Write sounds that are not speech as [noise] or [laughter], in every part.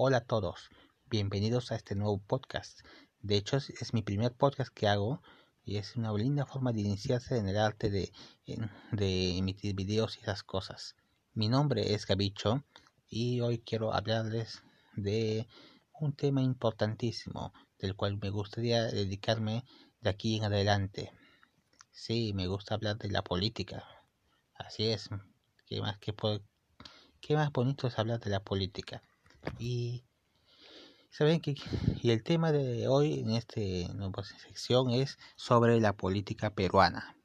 Hola a todos, bienvenidos a este nuevo podcast. De hecho, es, mi primer podcast que hago y es una linda forma de iniciarse en el arte de, emitir videos y esas cosas. Mi nombre es Gabicho y hoy quiero hablarles de un tema importantísimo del cual me gustaría dedicarme de aquí en adelante. Sí, me gusta hablar de la política. Así es. ¿Qué más, qué, qué más bonito es hablar de la política? Y saben que y el tema de hoy en esta nueva sección es sobre la política peruana.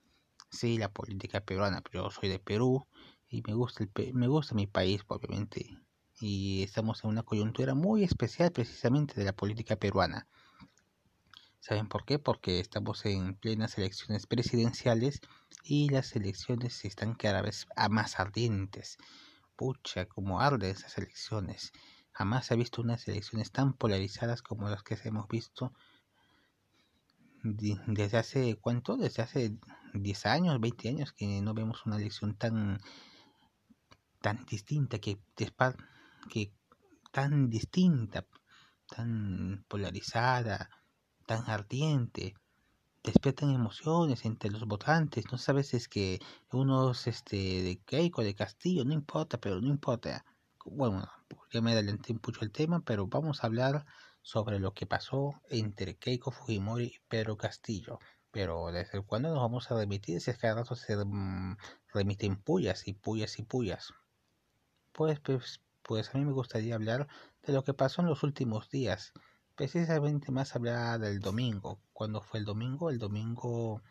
Sí, la política peruana. Yo soy de Perú y me gusta el, me gusta mi país, obviamente. Y estamos en una coyuntura muy especial precisamente de la política peruana. ¿Saben por qué? Porque estamos en plenas elecciones presidenciales y las elecciones están cada vez más ardientes. Pucha, como arden esas elecciones. Jamás se ha visto unas elecciones tan polarizadas como las que hemos visto desde hace, ¿cuánto? Desde hace 10 años, 20 años que no vemos una elección tan tan distinta, que, que tan distinta, tan polarizada, tan ardiente, despiertan emociones entre los votantes, no sabes es que unos este de Keiko, de Castillo, no importa, pero no importa. Bueno, ya me adelanté mucho el tema, pero vamos a hablar sobre lo que pasó entre Keiko Fujimori y Pedro Castillo. Pero desde cuándo nos vamos a remitir si es que cada rato se mm, remiten pullas y pullas y pullas. Pues, pues, pues a mí me gustaría hablar de lo que pasó en los últimos días. Precisamente más hablar del domingo. ¿Cuándo fue el domingo? El domingo...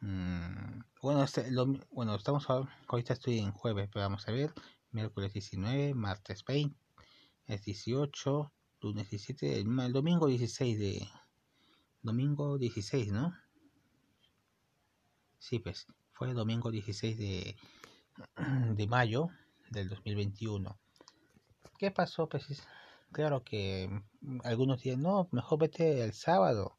Mmm, bueno, este, bueno, estamos ahorita estoy en jueves, pero vamos a ver. Miércoles 19, martes 20, es 18, lunes 17, el, domingo 16 de... Domingo 16, ¿no? Sí, pues, fue el domingo 16 de, [clears throat] de mayo del 2021. ¿Qué pasó? Pues claro que algunos dicen, no, mejor vete el sábado.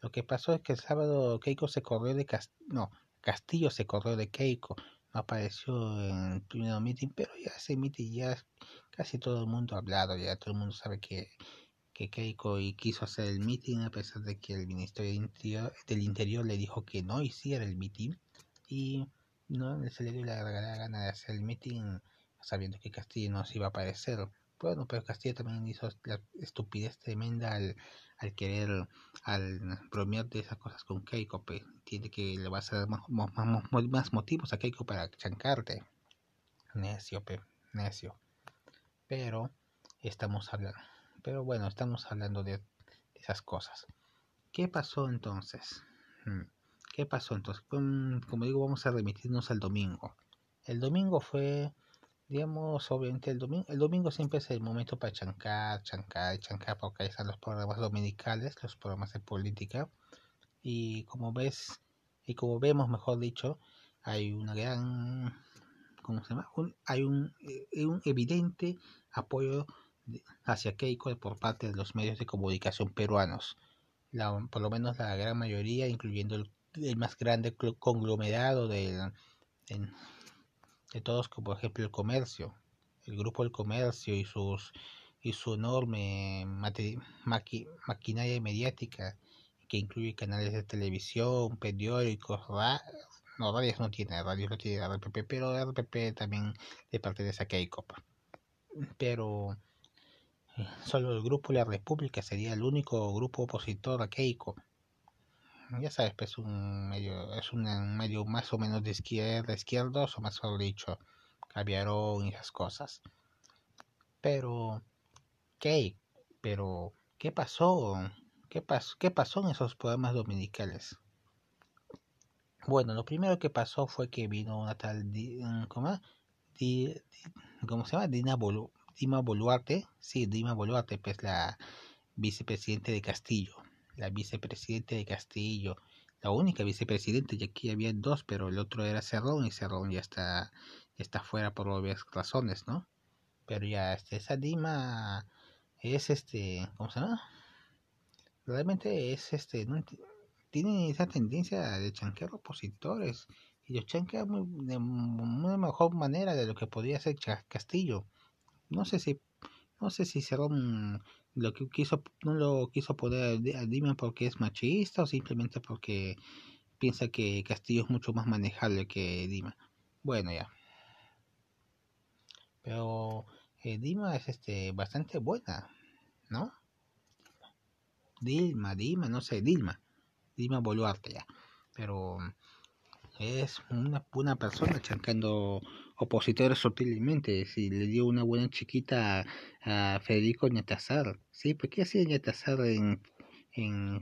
Lo que pasó es que el sábado Keiko se corrió de Castillo, no, Castillo se corrió de Keiko, apareció en el primer meeting, pero ya ese meeting ya casi todo el mundo ha hablado, ya todo el mundo sabe que, que Keiko quiso hacer el meeting a pesar de que el Ministerio del Interior, del Interior le dijo que no hiciera el meeting y no se le dio la, la gana de hacer el meeting sabiendo que Castillo no se iba a aparecer. Bueno, pero Castillo también hizo la estupidez tremenda al, al querer, al bromear de esas cosas con Keiko. Pues, tiene que le va a hacer más, más, motivos a Keiko para chancarte. Necio, pe, necio. Pero estamos hablando, pero bueno, estamos hablando de, esas cosas. ¿Qué pasó entonces? Hmm, ¿Qué pasó entonces? Como digo, vamos a remitirnos al domingo. El domingo fue digamos, obviamente el domingo, el domingo siempre es el momento para chancar, chancar, chancar, porque ahí están los programas dominicales, los programas de política. Y como ves, y como vemos, mejor dicho, hay una gran, ¿cómo se llama? hay un, eh, un evidente apoyo hacia Keiko por parte de los medios de comunicación peruanos. La, por lo menos la gran mayoría, incluyendo el, más grande conglomerado del, de todos, como por ejemplo el comercio, el grupo del comercio y sus y su enorme maquinaria mediática que incluye canales de televisión, periódicos, no radios no tiene, radios no tiene RPP, pero RPP también le pertenece a Keiko. Pero eh, solo el grupo La República sería el único grupo opositor a Keiko ya sabes, pues un medio, es un medio más o menos de izquierda, izquierdos, o más dicho, Caviarón y esas cosas. Pero, ¿qué? Pero, ¿qué pasó? ¿Qué pasó, ¿Qué pasó en esos programas dominicales? Bueno, lo primero que pasó fue que vino una tal, ¿cómo, ¿cómo se llama? Dina Dima Boluarte, sí, Dima Boluarte, pues la vicepresidente de Castillo la vicepresidente de Castillo, la única vicepresidente, y aquí había dos, pero el otro era Cerrón, y Cerrón ya está, está fuera por obvias razones, ¿no? Pero ya, este, esa Dima es este, ¿cómo se llama? Realmente es este, no, tiene esa tendencia de chanquear opositores, y los chanquea muy, de una mejor manera de lo que podría hacer Castillo. No sé si no sé si cerró lo que quiso, no lo quiso poner a Dima porque es machista o simplemente porque piensa que Castillo es mucho más manejable que Dima. Bueno, ya. Pero eh, Dima es este bastante buena, ¿no? Dilma, Dima, no sé, Dilma. Dilma Boluarte ya. Pero es una, una persona chancando opositores sutilmente. Si le dio una buena chiquita a, Federico Ñatazar. Sí, ¿por qué hacía Ñatazar en, en,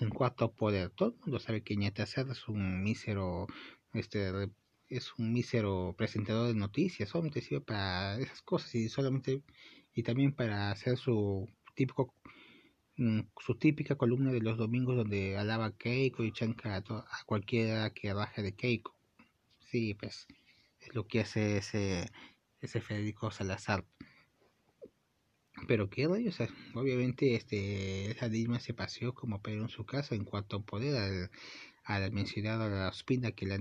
en cuarto poder? Todo el mundo sabe que Ñatazar es un mísero, este, es un mísero presentador de noticias. Solamente sirve para esas cosas y solamente, y también para hacer su típico su típica columna de los domingos donde alaba Keiko y chanca a, a cualquiera que baje de Keiko. Sí, pues lo que hace ese, ese Federico Salazar. Pero qué rayos, obviamente este, esa Dilma se paseó como Pedro en su casa en cuanto a poder al, a la Ospina que, la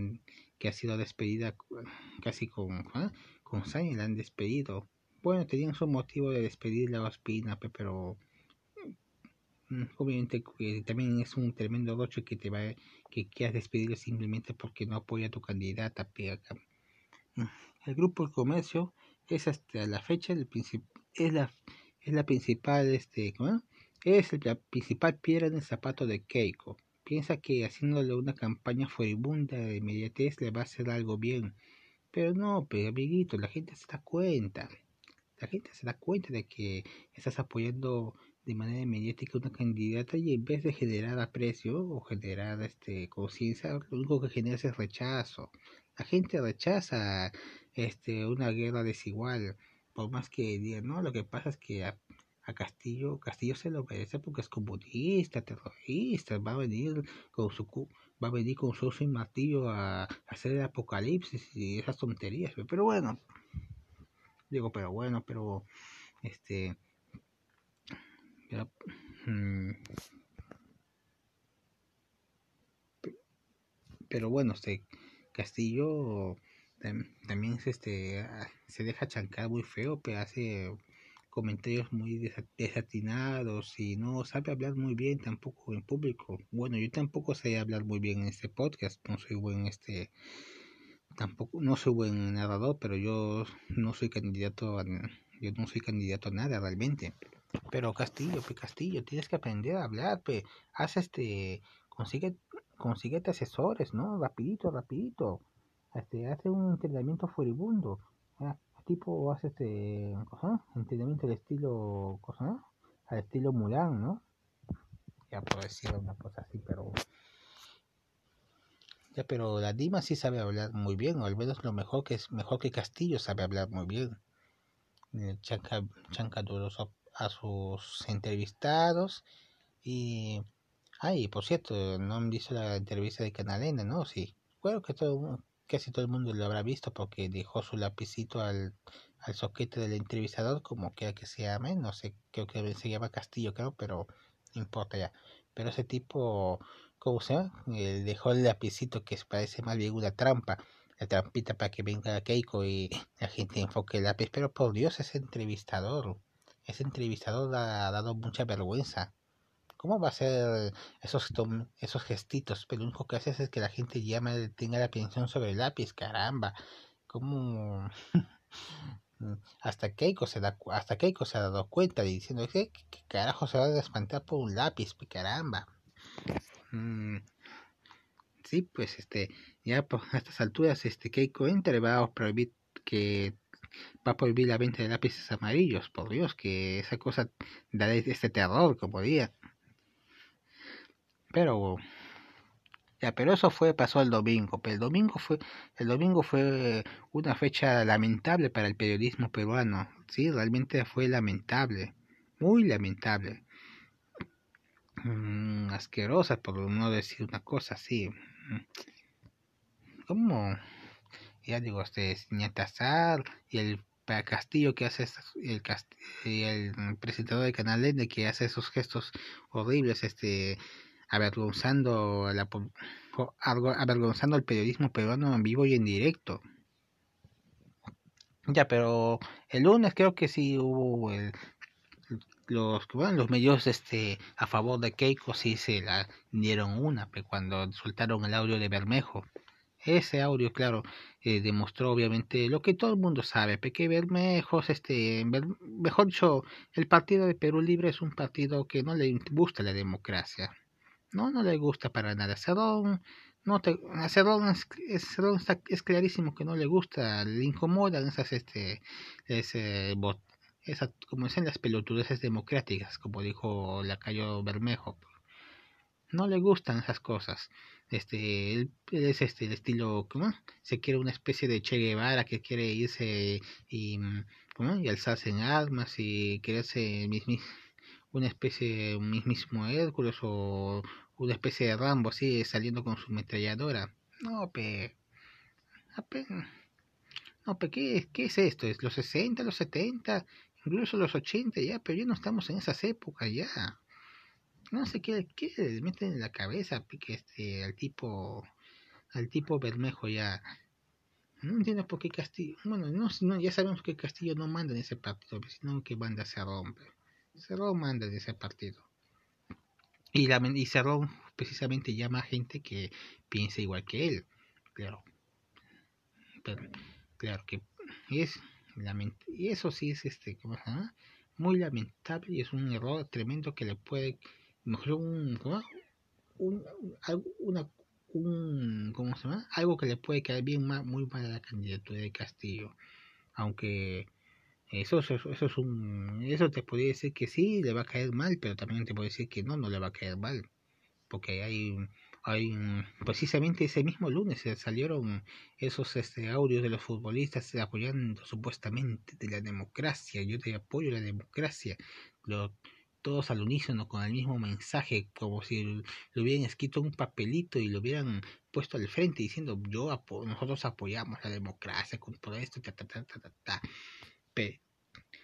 que ha sido despedida casi con, ¿ah? con la han despedido. Bueno, tenían su motivo de despedir a Ospina, pero mm, obviamente también es un tremendo roche que te va que quieras despedirle simplemente porque no apoya a tu candidata el grupo El Comercio es hasta la fecha el es la es la principal este es la principal piedra en el zapato de Keiko. Piensa que haciéndole una campaña furibunda de inmediatez le va a hacer algo bien. Pero no, pero amiguito, la gente se da cuenta. La gente se da cuenta de que estás apoyando de manera mediática una candidata y en vez de generar aprecio o generar este conciencia, lo único que genera es rechazo. La gente rechaza este una guerra desigual por más que digan no lo que pasa es que a, Castillo Castillo se lo merece porque es comunista terrorista va a venir con su va a venir con su y martillo a, hacer el apocalipsis y esas tonterías pero bueno digo pero bueno pero este mm, pero bueno se Castillo también se, este, se deja chancar muy feo, pero hace comentarios muy desatinados y no sabe hablar muy bien tampoco en público. Bueno, yo tampoco sé hablar muy bien en este podcast, no soy buen este tampoco no soy buen narrador, pero yo no soy candidato a, yo no soy candidato a nada realmente. Pero Castillo, pues Castillo, tienes que aprender a hablar, pues haz este consigue consíguete asesores, ¿no? Rapidito, rapidito. Este, hace un entrenamiento furibundo. Tipo, hace este, entrenamiento del estilo, cosa, Al estilo Mulan, ¿no? Ya puedo decir una cosa así, pero... Ya, pero la Dima sí sabe hablar muy bien, o al menos lo mejor que es mejor que Castillo sabe hablar muy bien. Eh, chanca, chanca a sus entrevistados y Ah, y por cierto, no me dice la entrevista de Canalena, ¿no? Sí. Bueno, que todo, casi todo el mundo lo habrá visto porque dejó su lapicito al, al soquete del entrevistador, como quiera que se llame, no sé, creo que se llama Castillo, creo, pero no importa ya. Pero ese tipo, ¿cómo se llama? dejó el lapicito que parece más bien una trampa, la trampita para que venga Keiko y [laughs] la gente enfoque el lápiz. Pero por Dios, ese entrevistador, ese entrevistador ha dado mucha vergüenza ¿Cómo va a ser esos, esos gestitos? Pero lo único que hace es que la gente llama, tenga la atención sobre el lápiz, caramba. ¿Cómo? [laughs] hasta Keiko se da hasta Keiko se ha dado cuenta diciendo ¿qué, qué carajo se va a espantar por un lápiz caramba mm, sí pues este ya a estas alturas este Keiko entra va a prohibir que va a prohibir la venta de lápices amarillos por Dios que esa cosa da este terror como diría pero ya, pero eso fue pasó el domingo, pero el domingo fue el domingo fue una fecha lamentable para el periodismo peruano, sí, realmente fue lamentable, muy lamentable. Mm, asquerosa por no decir una cosa así. ¿Cómo? Ya digo, este Niatazar y el Castillo que hace el, y el presentador de Canal N que hace esos gestos horribles, este avergonzando, la, avergonzando al periodismo peruano en vivo y en directo. Ya, pero el lunes creo que sí hubo el, los bueno, los medios este a favor de Keiko sí se la dieron una cuando soltaron el audio de Bermejo ese audio claro eh, demostró obviamente lo que todo el mundo sabe que Bermejo este mejor dicho el partido de Perú Libre es un partido que no le gusta la democracia no no le gusta para nada Cerrón no te, Cerrón es, es, es clarísimo que no le gusta le incomodan esas este ese como dicen las pelotudeces democráticas, como dijo Lacayo Bermejo. No le gustan esas cosas. Este, él, es este el estilo, ¿cómo? Se quiere una especie de Che Guevara que quiere irse y, ¿cómo? y alzarse en armas y quererse una especie un mismo Hércules o una especie de Rambo así saliendo con su metralladora. No, pe, no, pe, ¿qué, ¿qué es esto? ¿Es los 60, los 70? incluso los 80 ya, pero ya no estamos en esas épocas ya. No sé qué, qué les meten en la cabeza que este, al tipo, al tipo Bermejo ya. No entiendo por qué Castillo, bueno, no, ya sabemos que Castillo no manda en ese partido, sino que manda Cerrón. Cerrón manda en ese partido. Y, la, y Cerrón precisamente llama a gente que piensa igual que él, claro. Pero, claro que es y eso sí es este muy lamentable y es un error tremendo que le puede mejor un, un, una un ¿cómo se llama? algo que le puede caer bien muy mal a la candidatura de Castillo aunque eso, eso, eso es un eso te podría decir que sí le va a caer mal pero también te puede decir que no no le va a caer mal porque hay hay, precisamente ese mismo lunes salieron esos este, audios de los futbolistas apoyando supuestamente de la democracia. Yo te apoyo la democracia. Lo, todos al unísono con el mismo mensaje, como si lo hubieran escrito un papelito y lo hubieran puesto al frente diciendo yo nosotros apoyamos la democracia con todo esto, ta, ta, ta, ta, ta, Pero,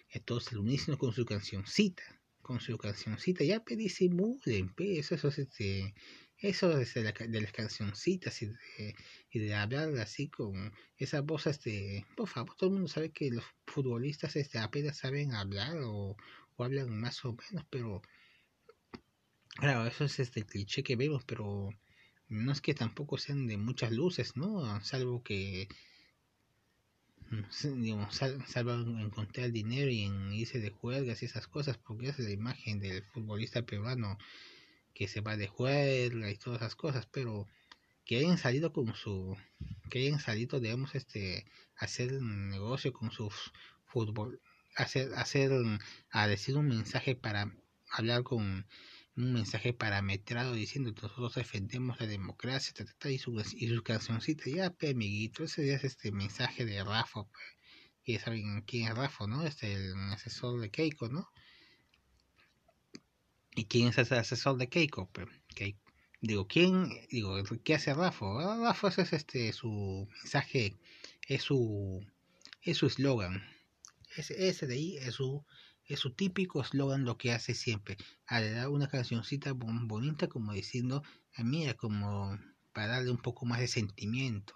entonces al unísono con su cancioncita, con su cancioncita, ya pedí disimulen, eso, eso, este, eso es de, la, de las cancioncitas y de, y de, hablar así con esa voz, este, por favor, todo el mundo sabe que los futbolistas este, apenas saben hablar o, hablan más o menos, pero claro, eso es este cliché que vemos, pero no es que tampoco sean de muchas luces, ¿no? Salvo que digamos, salvo encontrar dinero y en irse de juegas y esas cosas, porque esa es la imagen del futbolista peruano que se va de juerga y todas esas cosas, pero que hayan salido con su, que hayan salido, digamos, este, hacer negocio con su fútbol, hacer, hacer, a decir un mensaje para hablar con un mensaje parametrado diciendo que nosotros defendemos la democracia y, su, y cancioncita, ya, pe, amiguito, ese es este mensaje de Rafa, que saben quién es Rafa, ¿no? Este, el asesor de Keiko, ¿no? ¿Y quién es ese asesor de Keiko? Digo, ¿quién? Digo, ¿qué hace Rafa? Ah, Rafa es este, su mensaje, es su es su eslogan. Ahí es su, es su típico eslogan, lo que hace siempre. A le da una cancioncita bonita como diciendo, ah, mira, como para darle un poco más de sentimiento.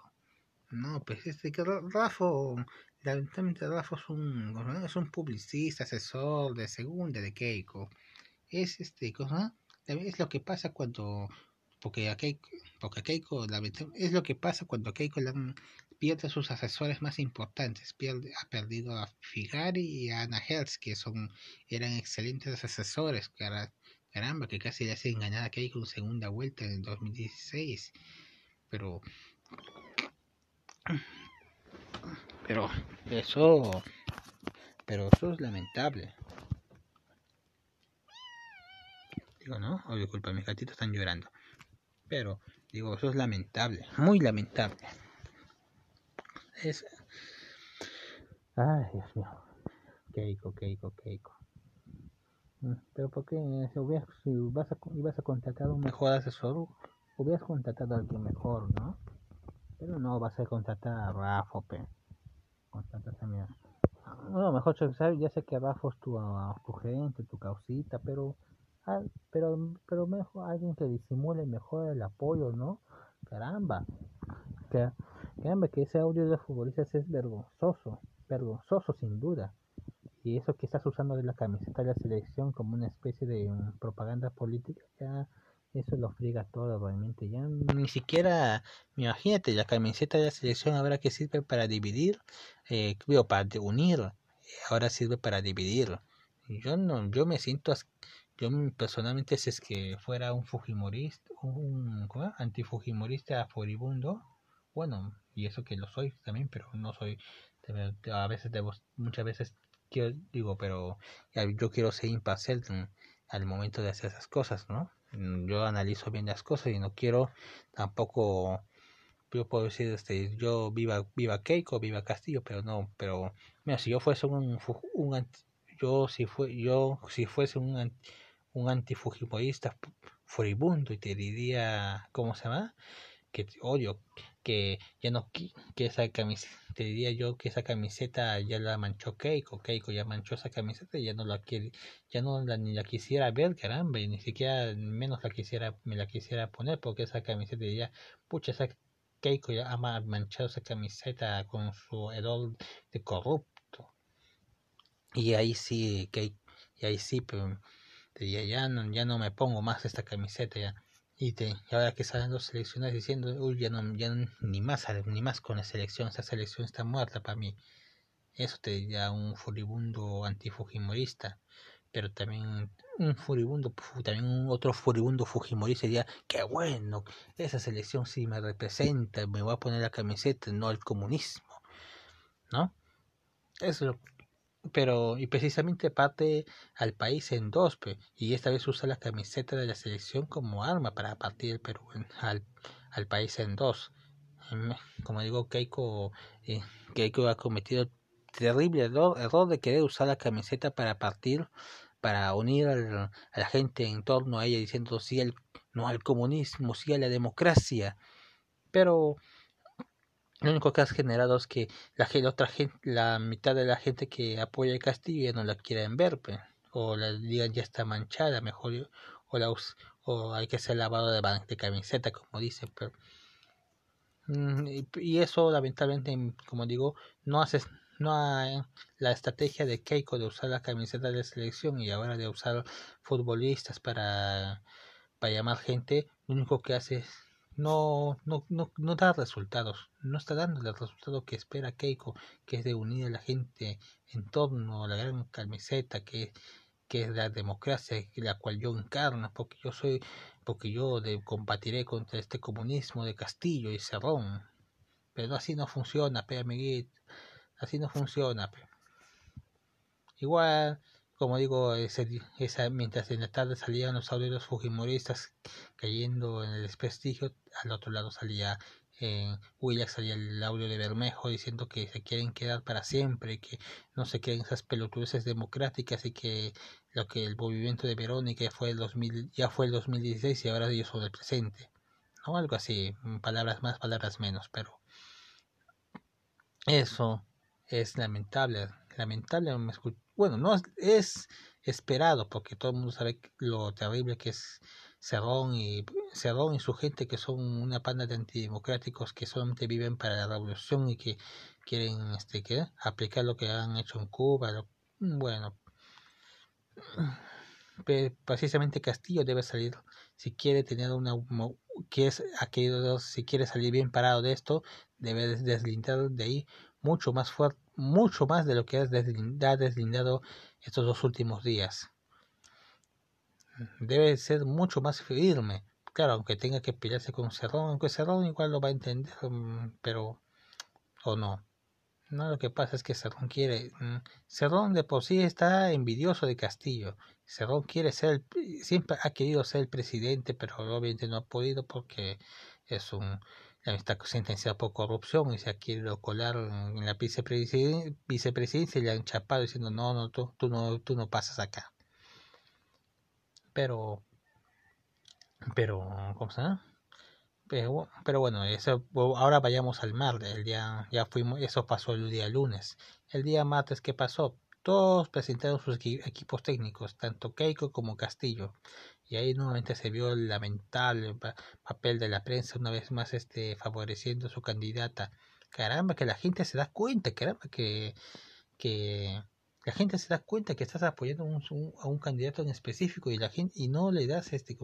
No, pues este que Rafa, lamentablemente Rafa es un, es un publicista, asesor de segunda de Keiko es este cosa es lo que pasa cuando porque a Keiko, porque Keiko es lo que pasa cuando Keiko pierde sus asesores más importantes pierde, ha perdido a Figari y a Ana Hertz que son eran excelentes asesores caramba que casi le hacen ganar a Keiko en segunda vuelta en el 2016 pero pero eso pero eso es lamentable ¿no? Oh, disculpa, mis gatitos están llorando. Pero, digo, eso es lamentable, muy lamentable. Es... Ay, Dios mío. Keiko, Keiko, Keiko. Mm, pero ¿por qué? Si, hubieras, si vas a, ibas a contratar un mejor asesor, hubieras contratado a alguien mejor, ¿no? Pero no, vas a contratar a Rafa, pe. Contratas a mi... No, mejor ya sé que Rafa es tu, tu gente, tu causita, pero pero, pero mejor alguien que disimule mejor el apoyo, ¿no? Caramba. Que, caramba, que ese audio de futbolistas es vergonzoso. vergonzoso sin duda. Y eso que estás usando de la camiseta de la selección como una especie de mm, propaganda política, ya eso lo friga todo realmente. Ya ni siquiera, imagínate, la camiseta de la selección ahora que sirve para dividir, eh, para unir, ahora sirve para dividir. Yo no, yo me siento, yo personalmente si es que fuera un fujimorista, un antifujimorista furibundo, bueno, y eso que lo soy también, pero no soy, a veces, muchas veces quiero, digo, pero yo quiero ser imparcial al momento de hacer esas cosas, ¿no? Mm, yo analizo bien las cosas y no quiero tampoco yo puedo decir este yo viva viva Keiko viva Castillo pero no pero mira si yo fuese un, un yo si fue yo si fuese un un antifujimorista furibundo y te diría cómo se llama que odio que ya no que esa camiseta te diría yo que esa camiseta ya la manchó Keiko Keiko ya manchó esa camiseta y ya no la quiere ya no la, ni la quisiera ver caramba y ni siquiera menos la quisiera me la quisiera poner porque esa camiseta ya pucha esa Keiko ya ha manchado esa camiseta con su hedor de corrupto. Y ahí sí Keiko y ahí sí pero ya, ya no ya no me pongo más esta camiseta ya y, te, y ahora que salen los seleccionados diciendo, uy, ya no, ya ni más, ni más con la selección, esa selección está muerta para mí. Eso te diría un furibundo antifujimorista. Pero también un furibundo, también un otro furibundo fujimorista diría, qué bueno, esa selección sí me representa, me voy a poner la camiseta, no el comunismo. ¿No? Eso es lo pero y precisamente parte al país en dos y esta vez usa la camiseta de la selección como arma para partir el Perú al, al país en dos. Em, como digo Keiko eh, Keiko ha cometido terrible error, error de querer usar la camiseta para partir para unir a la gente en torno a ella diciendo sí al, no al comunismo sí a la democracia pero lo único que has generado es que la, otra gente, la mitad de la gente que apoya el Castillo ya no la quieren ver, o la digan ya está manchada, mejor, o, la, o hay que hacer lavado de, de camiseta, como dicen, pero mm, y, eso lamentablemente, como digo, no hace no hay la estrategia de Keiko de usar la camiseta de selección y ahora de usar futbolistas para, para llamar gente, lo único que hace es no, no, no, no da resultados, no está dando el resultado que espera Keiko, que es de unir a la gente en torno a la gran camiseta que, que es la democracia, la cual yo encarno, porque yo soy, porque yo de, combatiré contra este comunismo de Castillo y Cerrón. Pero así no funciona, amiguito, así no funciona. Igual como digo, ese, esa, mientras en la tarde salían los audios fujimoristas cayendo en el desprestigio, al otro lado salía eh, Willax salía el audio de Bermejo diciendo que se quieren quedar para siempre, que no se queden esas pelotudeces democráticas y que lo que el movimiento de Verónica fue el 2000, ya fue el 2016 y ahora ellos son el presente. ¿no? Algo así, palabras más, palabras menos, pero eso es lamentable, lamentable, bueno, no es, esperado porque todo el mundo sabe lo terrible que es Cerrón y Cerrón y su gente que son una panda de antidemocráticos que solamente viven para la revolución y que quieren este que aplicar lo que han hecho en Cuba, bueno, precisamente Castillo debe salir si quiere tener una que es aquello si quiere salir bien parado de esto debe deslindar de ahí mucho más fuerte, mucho más de lo que has deslindado estos dos últimos días. Debe ser mucho más firme. Claro, aunque tenga que pelearse con Cerrón, aunque Cerrón igual lo va a entender, mm, pero o no. No, lo que pasa es que Cerrón quiere. Mm, Cerrón de por sí está envidioso de Castillo. Cerrón quiere ser, siempre ha querido ser el presidente, pero obviamente no ha podido porque es un está sentenciado por corrupción y se ha querido colar en la vicepresidencia, vicepresidencia y le han chapado diciendo no, no, tú, tú no, tú no pasas acá. Pero, pero, ¿cómo se llama? Pero, bueno, eso, ahora vayamos al mar. El día, ya fuimos, eso pasó el día lunes. El día martes, ¿qué pasó? Todos presentaron sus equipos técnicos, tanto Keiko como Castillo y ahí nuevamente se vio el lamentable papel de la prensa una vez más este favoreciendo a su candidata caramba, que la gente se da cuenta, caramba, que, que la gente se da cuenta que estás apoyando a un candidato en específico y la gente y no le das este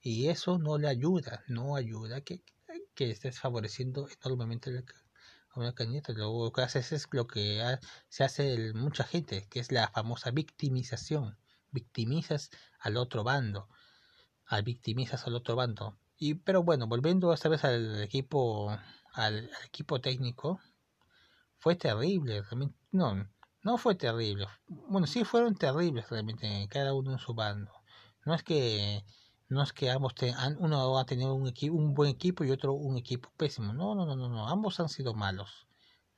y eso no le ayuda, no ayuda que, que estés favoreciendo enormemente a una candidata. Lo que haces es lo que se hace mucha gente, que es la famosa victimización. Victimizas al otro bando, al victimizas al otro bando. Y pero bueno, volviendo esta vez al equipo al, equipo técnico, fue terrible, realmente, no, no fue terrible. Bueno, sí fueron terribles realmente, cada uno en su bando. No es que no es que ambos tengan, uno ha tenido un, equipo, un buen equipo y otro un equipo pésimo. No, no, no, no, no. Ambos han sido malos.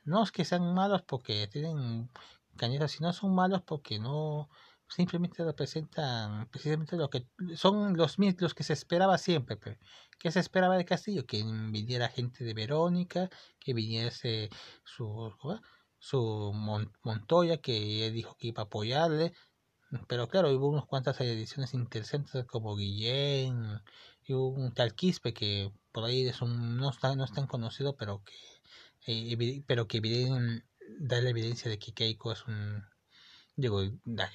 No es que sean malos porque tienen candidatos, sino son malos porque no simplemente representan precisamente lo que son los los que se esperaba siempre. Pero, ¿Qué se esperaba de Castillo? Que viniera gente de Verónica, que viniese su, su Montoya, que dijo que iba a apoyarle, pero claro, hubo unas cuantas ediciones interesantes como Guillén y un tal Quispe que por ahí es un, no, está, no es tan conocido, pero que, eh, pero que da la evidencia de que Keiko es un. Digo, la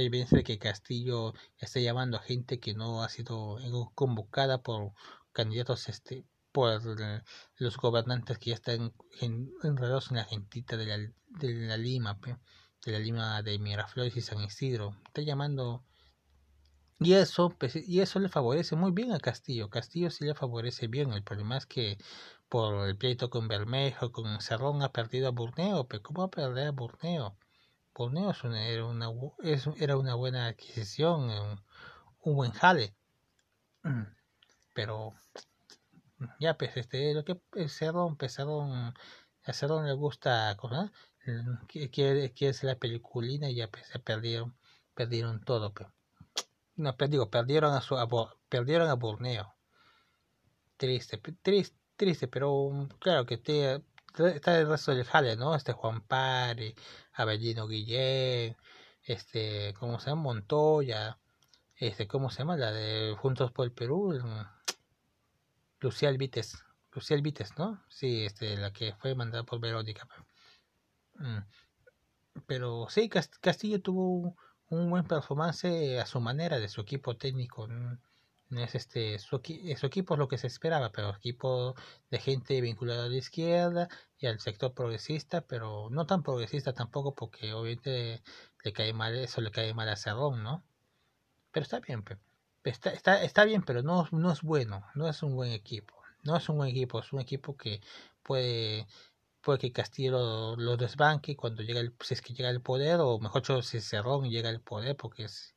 evidencia de que Castillo está llamando a gente que no ha sido convocada por candidatos este por los gobernantes que ya están enredados en la gentita de la, de la Lima de la Lima de Miraflores y San Isidro. Está llamando. Y eso, pues, y eso le favorece muy bien a Castillo. Castillo sí le favorece bien. El problema es que por el pleito con Bermejo, con Cerrón, ha perdido a Burneo. Pero ¿cómo va a perder a Burneo? Burneo era, una, era una buena adquisición, un, buen jale. Pero ya pues este lo que Cerrón, pues, Cerrón a Cerrón le gusta ¿cómo? quiere, quiere ser la peliculina y ya pues, se perdieron, perdieron todo. Pero. No, digo, perdieron a su perdieron a Borneo. Triste, triste, triste, pero claro que te, está el resto del jale, ¿no? Este Juan Pare, Abellino Guillén, este, ¿cómo se llama? Montoya, este, ¿cómo se llama? La de Juntos por el Perú, Lucía Vites, Lucía Vites, ¿no? Sí, este, la que fue mandada por Verónica. Mm. Pero sí, Castillo tuvo un buen performance a su manera de su equipo técnico. No es este su, equipo es lo que se esperaba, pero equipo de gente vinculada a la izquierda y al sector progresista, pero no tan progresista tampoco porque obviamente le cae mal, eso le cae mal a Cerrón, ¿no? Pero está bien, está, está, está bien, pero no, no es bueno, no es un buen equipo, no es un buen equipo, es un equipo que puede puede que Castillo lo, desbanque cuando llega el, si es que llega el poder, o mejor dicho, si Cerrón llega al poder, porque es,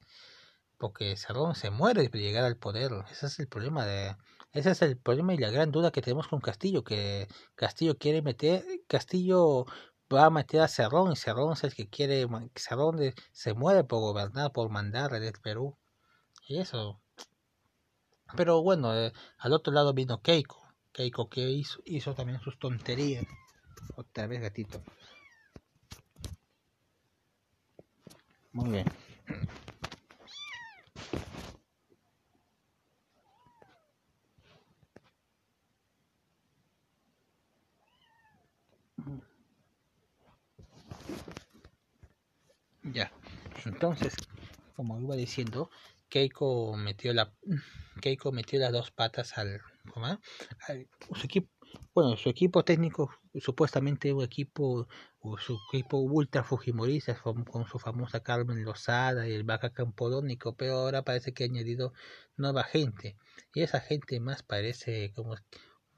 porque Cerrón se muere de llegar al poder. Ese es el problema de, ese es el problema y la gran duda que tenemos con Castillo, que Castillo quiere meter, Castillo va a meter a Cerrón y Cerrón es el que quiere, Cerrón se muere por gobernar, por mandar el Perú. Y eso. Pero bueno, eh, al otro lado vino Keiko. Keiko que hizo, hizo también sus tonterías. Otra vez gatito. Muy bien. Ya. Entonces, como iba diciendo, Keiko metió la Keiko metió las dos patas al, al su equipo bueno, su equipo técnico, supuestamente un equipo, su equipo ultra fujimorista con, su famosa Carmen Lozada y el Vaca Campodónico, pero ahora parece que ha añadido nueva gente. Y esa gente más parece como,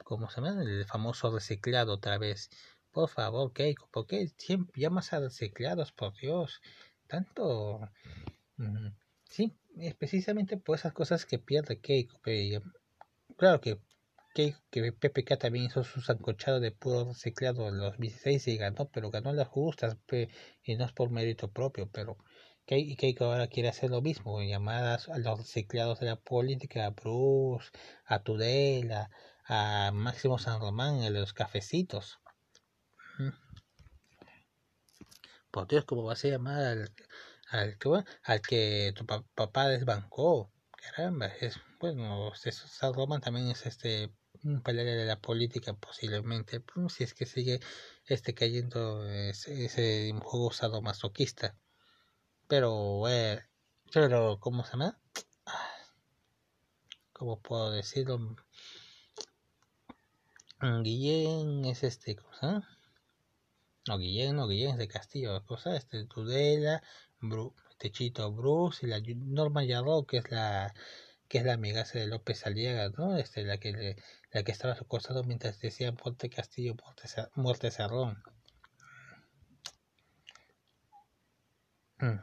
como se llama, el famoso reciclado otra vez. Por favor, Keiko, ¿por qué siempre llamas a reciclados, por Dios? Tanto... Mm, sí, es precisamente por esas cosas que pierde Keiko. Pero, claro que que, que PPK también hizo su sancochado de puro reciclado en los 16 y ganó, pero ganó las justas y no es por mérito propio, pero Keiko ahora quiere hacer lo mismo, llamar a los reciclados de la política, a Bruce, a Tudela, a Máximo San Román, a los cafecitos. Por Dios, ¿cómo vas a llamar al, al, al que tu papá desbancó? Caramba, es, bueno, San Román también es este pelea de la política posiblemente, pues, si es que sigue este cayendo ese, juego sadomasoquista. Pero, eh, pero, ¿cómo se llama? ¿Cómo puedo decirlo? Mm, Guillén es este, ¿cómo se llama? No, Guillén, no, Guillén es de Castillo, cosa, este, Tudela, Bru, Techito Bruce y la Norma Yarro, que es la que es la amiga de López Aliaga, ¿no? Este, la que la que estaba a su costado mientras decían Ponte Castillo, muerte, muerte Cerrón. Mm,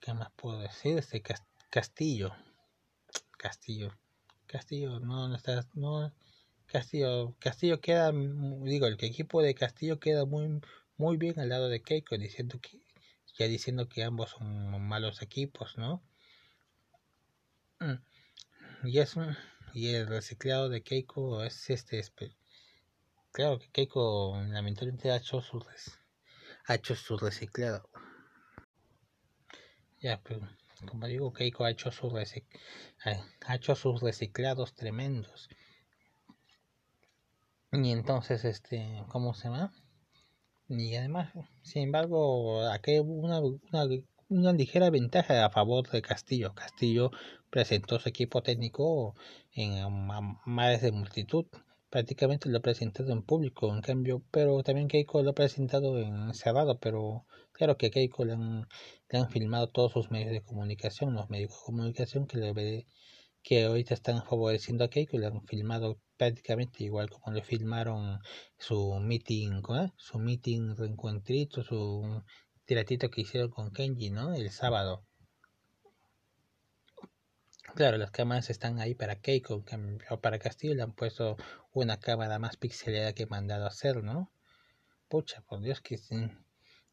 ¿Qué más puedo decir? Este Castillo. Castillo. Castillo, no, no está, no, Castillo, Castillo queda, digo, el equipo de Castillo queda muy, muy bien al lado de Keiko, diciendo que, ya diciendo que ambos son malos equipos, ¿no? Mm. Y es y el reciclado de Keiko es este, claro que Keiko lamentablemente ha hecho su, ha hecho su reciclado. Ya, pero como digo, Keiko ha hecho, su ha hecho sus reciclados tremendos. Y entonces, este, ¿cómo se llama? Y además, sin embargo, aquí una, una, una ligera ventaja a favor de Castillo. Castillo presentó su equipo técnico en más de multitud. Prácticamente lo ha presentado en público, en cambio, pero también Keiko lo ha presentado en cerrado, pero claro que Keiko le han, le han filmado todos sus medios de comunicación, los medios de comunicación que le que ahorita están favoreciendo a Keiko, le han filmado prácticamente igual como le filmaron su meeting, su meeting reencuentrito, su tiratito que hicieron con Kenji, ¿no? El sábado. Claro, las cámaras están ahí para Keiko, o para Castillo le han puesto una cámara más pixelada que mandado a hacer, ¿no? Pucha, por Dios que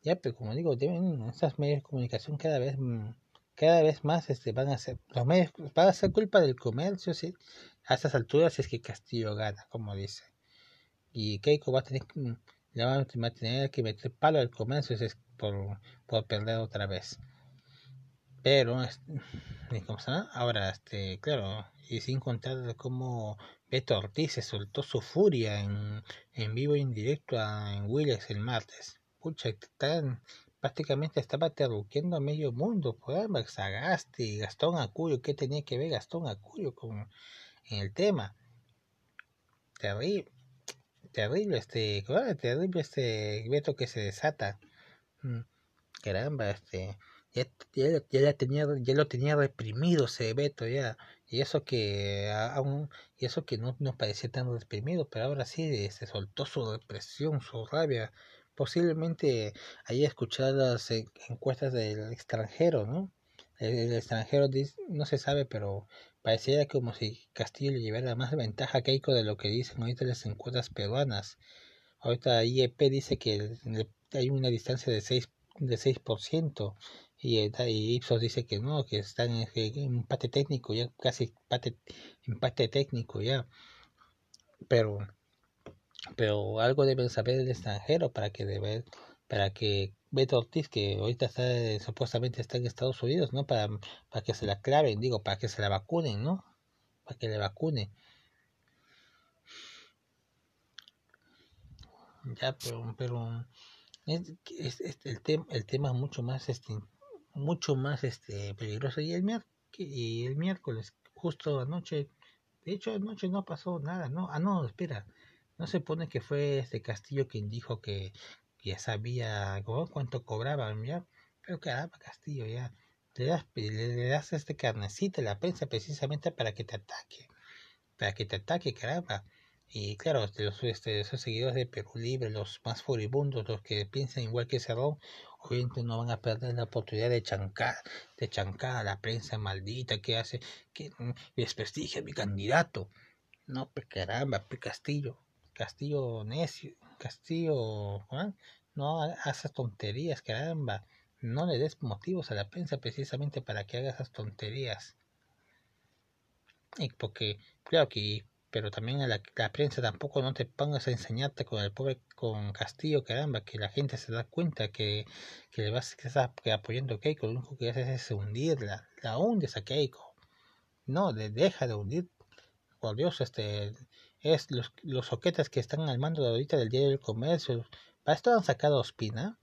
ya, pero como digo, deben esas medios de comunicación cada vez mm, cada vez más este van a ser los medios van a ser culpa del comercio, sí. A estas alturas es que Castillo gana, como dice. Y Keiko va a tener le va a tener que meter palo al comercio es por, por perder otra vez. Pero, ¿cómo se llama? Ahora, este, claro, y sin contar cómo Beto Ortiz se soltó su furia en, en vivo e indirecto en Willis el martes. Pucha, prácticamente estaba terruqueando a medio mundo, pues, Sagasti, Gastón Acuyo, ¿qué tenía que ver Gastón Acuyo con el tema? Terrible, terrible este, terrible este Beto que se desata. Mm, caramba, este, ya, ya, ya, tenía, ya lo tenía reprimido ese Beto ya, y eso que aún, y eso que no nos parecía tan reprimido, pero ahora sí se soltó su represión, su rabia. Posiblemente haya escuchado las encuestas del extranjero, ¿no? El, extranjero no se sabe, pero parecía como si Castillo le llevara más ventaja a Keiko de lo que dicen ahorita las encuestas peruanas. Ahorita IEP dice que hay una distancia de 6 de 6% y, y Ipsos dice que no, que están en, empate técnico, ya casi empate, empate técnico ya. Pero pero algo deben saber el extranjero para que debe, para que Beto Ortiz que ahorita está supuestamente está en Estados Unidos, ¿no? Para, para que se la claven, digo, para que se la vacunen, ¿no? Para que le vacunen. Ya, pero, pero es, es, el tema el tema es mucho más este mucho más este peligroso y el y el miércoles justo anoche de hecho anoche no pasó nada no ah no espera no se pone que fue este Castillo quien dijo que ya sabía cuánto cobraban ya pero caramba Castillo ya. Le das le, das este carnecita la prensa precisamente para que te ataque para que te ataque caramba. Y claro, los, este, seguidores de Perú Libre, los más furibundos, los que piensan igual que Cerrón, obviamente no van a perder la oportunidad de chancar, de chancar a la prensa maldita que hace, que mm, desprestigia a mi candidato. No, pues caramba, Castillo, Castillo necio, Castillo, ¿ah? no hagas tonterías, caramba. No le des motivos a la prensa precisamente para que haga esas tonterías. Y porque, claro que pero también a la, prensa tampoco no te pongas a enseñarte con el pobre con Castillo, caramba, que la gente se da cuenta que, que le vas que estás apoyando a Keiko, lo único que haces es hundirla, la hundes a Keiko. No, de, deja de hundir, por Dios, este, es los, los soquetas que están al mando de ahorita del Diario del Comercio. Para esto han sacado a Ospina.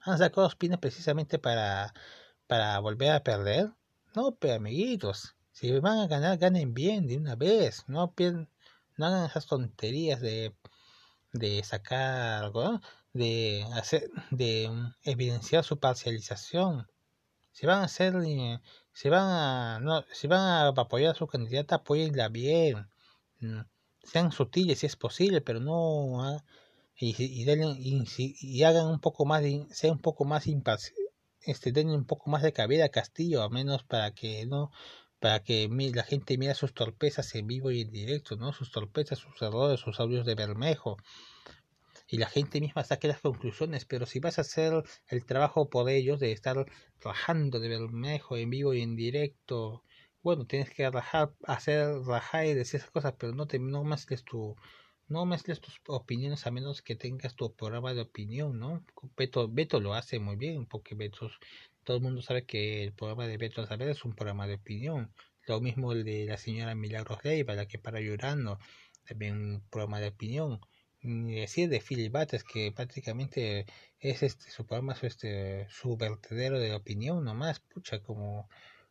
Han sacado a Ospina precisamente para, para volver a perder. No, pero amiguitos, si van a ganar, ganen bien de una vez. No, no hagan esas tonterías de, de sacar algo, de hacer, de evidenciar su parcialización. Si van a hacer, si van a, no, si van a apoyar a su candidata, apoyenla bien. Sean sutiles si es posible, pero no ah, y, y, y, hagan un poco más de, sea un poco más este denle un poco más de cabida a Castillo, a menos para que no para que la gente mira sus torpezas en vivo y en directo, ¿no? Sus torpezas, sus errores, sus audios de Bermejo. Y la gente misma saque las conclusiones, pero si vas a hacer el trabajo por ellos, de estar trabajando de Bermejo en vivo y en directo, bueno, tienes que rajar, hacer rajar y decir esas cosas, pero no, te, no mezcles tu, no mezcles tus opiniones a menos que tengas tu programa de opinión, ¿no? Beto, Beto lo hace muy bien, porque Beto, todo el mundo sabe que el programa de Beto Saber es un programa de opinión. Lo mismo el de la señora Milagros Leiva, la que para llorando, también un programa de opinión. Ni decir de Phil Bates, que prácticamente es este su programa, su, este, su vertedero de opinión nomás, pucha, como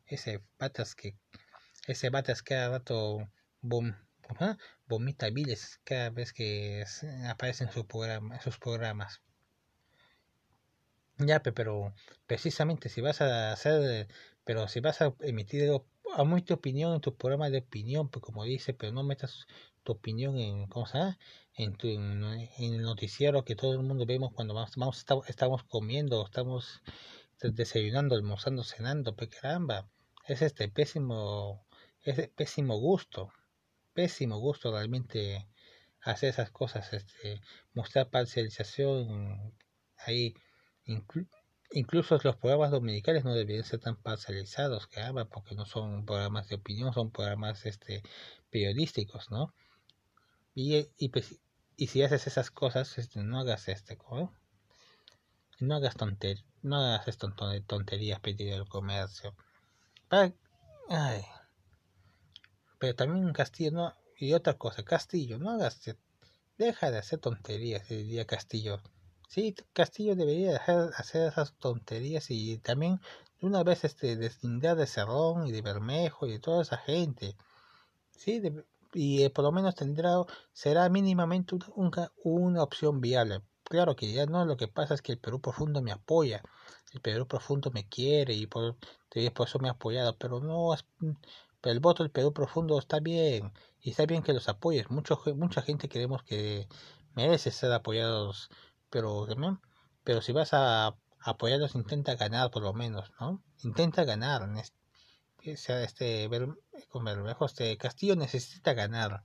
ese Batas que, ese Batas cada rato boom, vomita viles cada vez que aparecen su programa, sus programas. Ya, pero precisamente si vas a hacer, pero si vas a emitir a muy tu opinión en tu programa de opinión, pues como dice, pero no metas tu opinión en, ¿cómo se? En, tu, en, el noticiero que todo el mundo vemos cuando vamos, vamos estamos comiendo, estamos desayunando, almorzando, cenando, pues caramba, es este pésimo, es pésimo gusto, pésimo gusto realmente hacer esas cosas, este, mostrar parcialización ahí incluso los programas dominicales no deberían ser tan parcializados, caramba, porque no son programas de opinión, son programas este, periodísticos, ¿no? Y, y, pues, si haces esas cosas, este, no hagas este, ¿no? No hagas tonterías, no hagas tonterías pedido el comercio. Ay. Pero también Castillo, no, y otra cosa, Castillo, no hagas, deja de hacer tonterías, diría Castillo Sí, Castillo debería dejar hacer esas tonterías y también de una vez este deslindar de Cerrón y de Bermejo y de toda esa gente. Sí, y eh, por lo menos tendrá será mínimamente una, una, opción viable. Claro que ya no, lo que pasa es que el Perú Profundo me apoya, el Perú Profundo me quiere y por, eso me ha apoyado, pero no pero el voto del Perú Profundo está bien y está bien que los apoyes. Mucho, mucha gente queremos que merece ser apoyados pero pero si vas a apoyarlos intenta ganar por lo menos, ¿no? Intenta ganar, sea este ver, con este Castillo necesita ganar,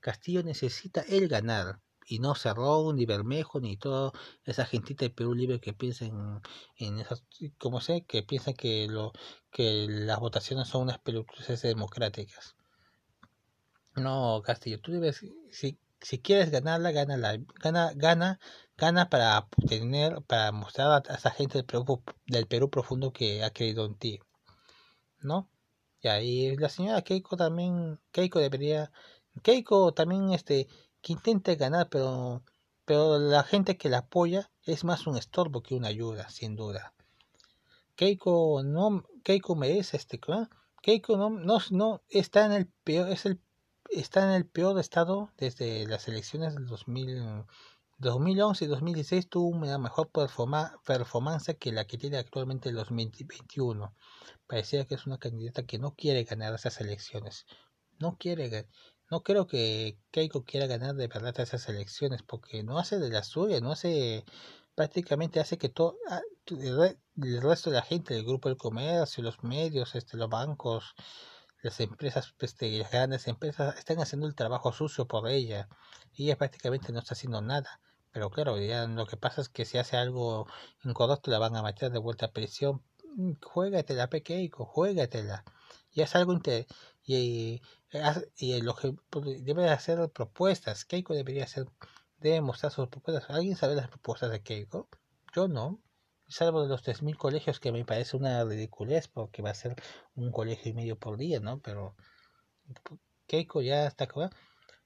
Castillo necesita el ganar y no Cerrón ni Bermejo ni toda esa gentita de Perú Libre que piensa en, esas como sé que piensa que lo que las votaciones son unas pelucas democráticas no Castillo tú debes si si quieres ganarla, gana, gana, gana, gana para tener, para mostrar a esa gente del Perú, del Perú profundo que ha creído en ti, ¿no? Y ahí la señora Keiko también, Keiko debería, Keiko también, este, que intente ganar, pero, pero la gente que la apoya es más un estorbo que una ayuda, sin duda. Keiko no, Keiko merece este, Keiko no, no, está en el peor, es el está en el peor estado desde las elecciones del 2000, 2011 y 2016 tuvo una mejor performance que la que tiene actualmente el 2021. Parecía que es una candidata que no quiere ganar esas elecciones. No quiere no creo que Keiko quiera ganar de verdad esas elecciones porque no hace de la suya, no hace prácticamente hace que todo ah, el resto de la gente, el grupo del comercio, los medios, este los bancos, las empresas, este, las grandes empresas están haciendo el trabajo sucio por ella y ella prácticamente no está haciendo nada. Pero claro, ya lo que pasa es que si hace algo incorrecto la van a meter de vuelta a prisión. Mm, juégatela, Pequeico, juégatela. Y es algo inter y, y, lo que debe hacer propuestas. Keiko debería hacer, debe mostrar sus propuestas. ¿Alguien sabe las propuestas de Keiko? Yo no salvo de los 3.000 colegios que me parece una ridiculez porque va a ser un colegio y medio por día, ¿no? Pero Keiko ya está acabada,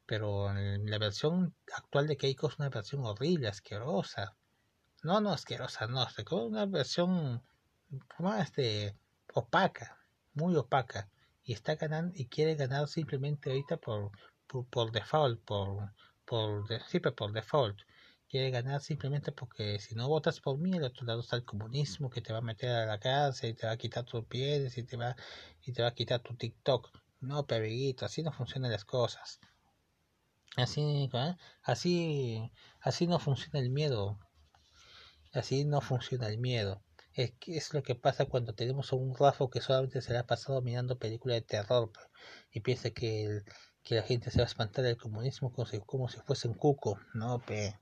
pero la versión actual de Keiko es una versión horrible, asquerosa. No, no asquerosa, no, es una versión más este, opaca, muy opaca. Y está ganando y quiere ganar simplemente ahorita por, por, default, por, por, siempre por default quiere ganar simplemente porque si no votas por mí, al otro lado está el comunismo que te va a meter a la cárcel y te va a quitar tus pies y te va, y te va a quitar tu TikTok. No, periguito, así no funcionan las cosas. Así, ¿eh? así, así no funciona el miedo. Así no funciona el miedo. Es, es lo que pasa cuando tenemos a un Rafa que solamente se le ha pasado mirando películas de terror y piensa que, que la gente se va a espantar del comunismo como si, como si fuese un cuco. No, pe.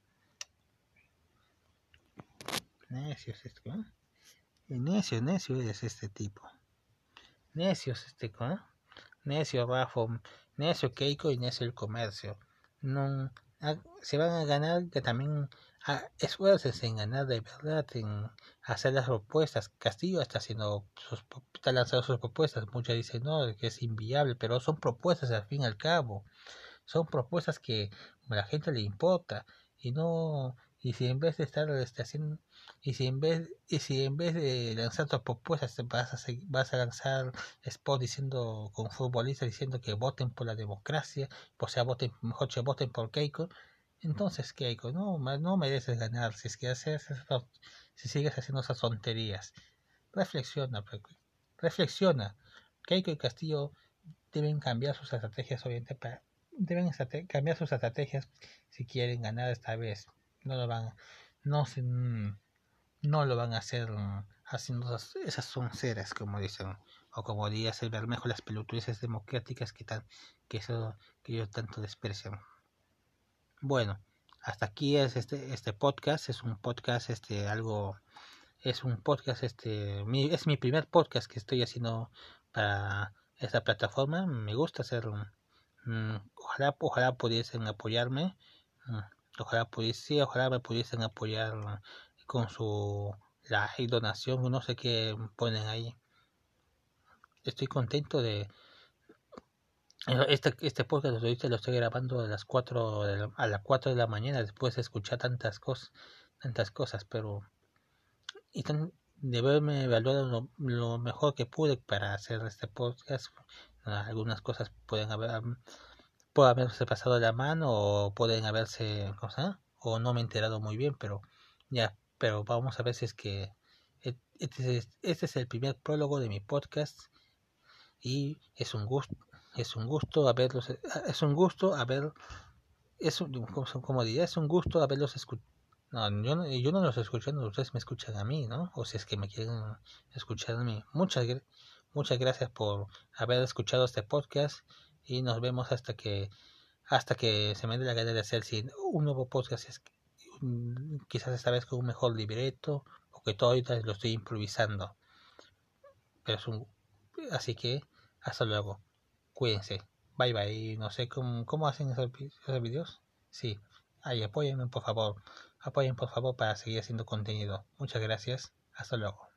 Necio es este, ¿no? necio, necio es este tipo. Necio es este, ¿no? Necio Rafa, necio Keiko y necio el comercio. No, se van a ganar que también a, esfuerces en ganar de verdad, en hacer las propuestas. Castillo está haciendo sus, está lanzando sus propuestas. Muchas dicen no, que es inviable, pero son propuestas al fin y al cabo. Son propuestas que a la gente le importa y no y si en vez de estar este, haciendo y si en vez y si en vez de lanzar tus propuestas vas a vas a lanzar spot diciendo con futbolistas diciendo que voten por la democracia o sea voten mejor que voten por Keiko entonces Keiko no no mereces ganar. Si es que haces si sigues haciendo esas tonterías. Reflexiona reflexiona. Keiko y Castillo deben cambiar sus estrategias obviamente para deben cambiar sus estrategias si quieren ganar esta vez no lo van no no lo van a hacer haciendo esas, esas sonceras como dicen o como diría el Bermejo las pelotudeces democráticas que tan que eso que ellos tanto desprecian bueno hasta aquí es este este podcast es un podcast este algo es un podcast este es mi primer podcast que estoy haciendo para esta plataforma me gusta hacer mm, ojalá ojalá pudiesen apoyarme mm, Ojalá pudiese, ojalá me pudiesen apoyar con su like, donación, no sé qué ponen ahí. Estoy contento de este, este podcast lo estoy grabando a las 4 de a las 4 de la mañana después de escuchar tantas cosas, tantas cosas, pero y de haberme evaluado lo, mejor que pude para hacer este podcast. Algunas cosas pueden haber puede haberse pasado la mano o pueden haberse cosa o no me he enterado muy bien pero ya pero vamos a ver si es que este es, este es el primer prólogo de mi podcast y es un gusto es un gusto haberlos es un gusto haber es un, como diría es un gusto haberlos escuchado no, yo, no, yo no los escucho, ustedes me escuchan a mí, ¿no? O si es que me quieren escuchar a mí. Muchas, muchas gracias por haber escuchado este podcast y nos vemos hasta que hasta que se me dé la gana de hacer un nuevo podcast quizás esta vez con un mejor libreto o que todo ahorita lo estoy improvisando pero es un así que hasta luego cuídense. Bye bye. No sé cómo, cómo hacen esos, esos videos. Sí. Ahí apóyenme por favor. Apoyen por favor para seguir haciendo contenido. Muchas gracias. Hasta luego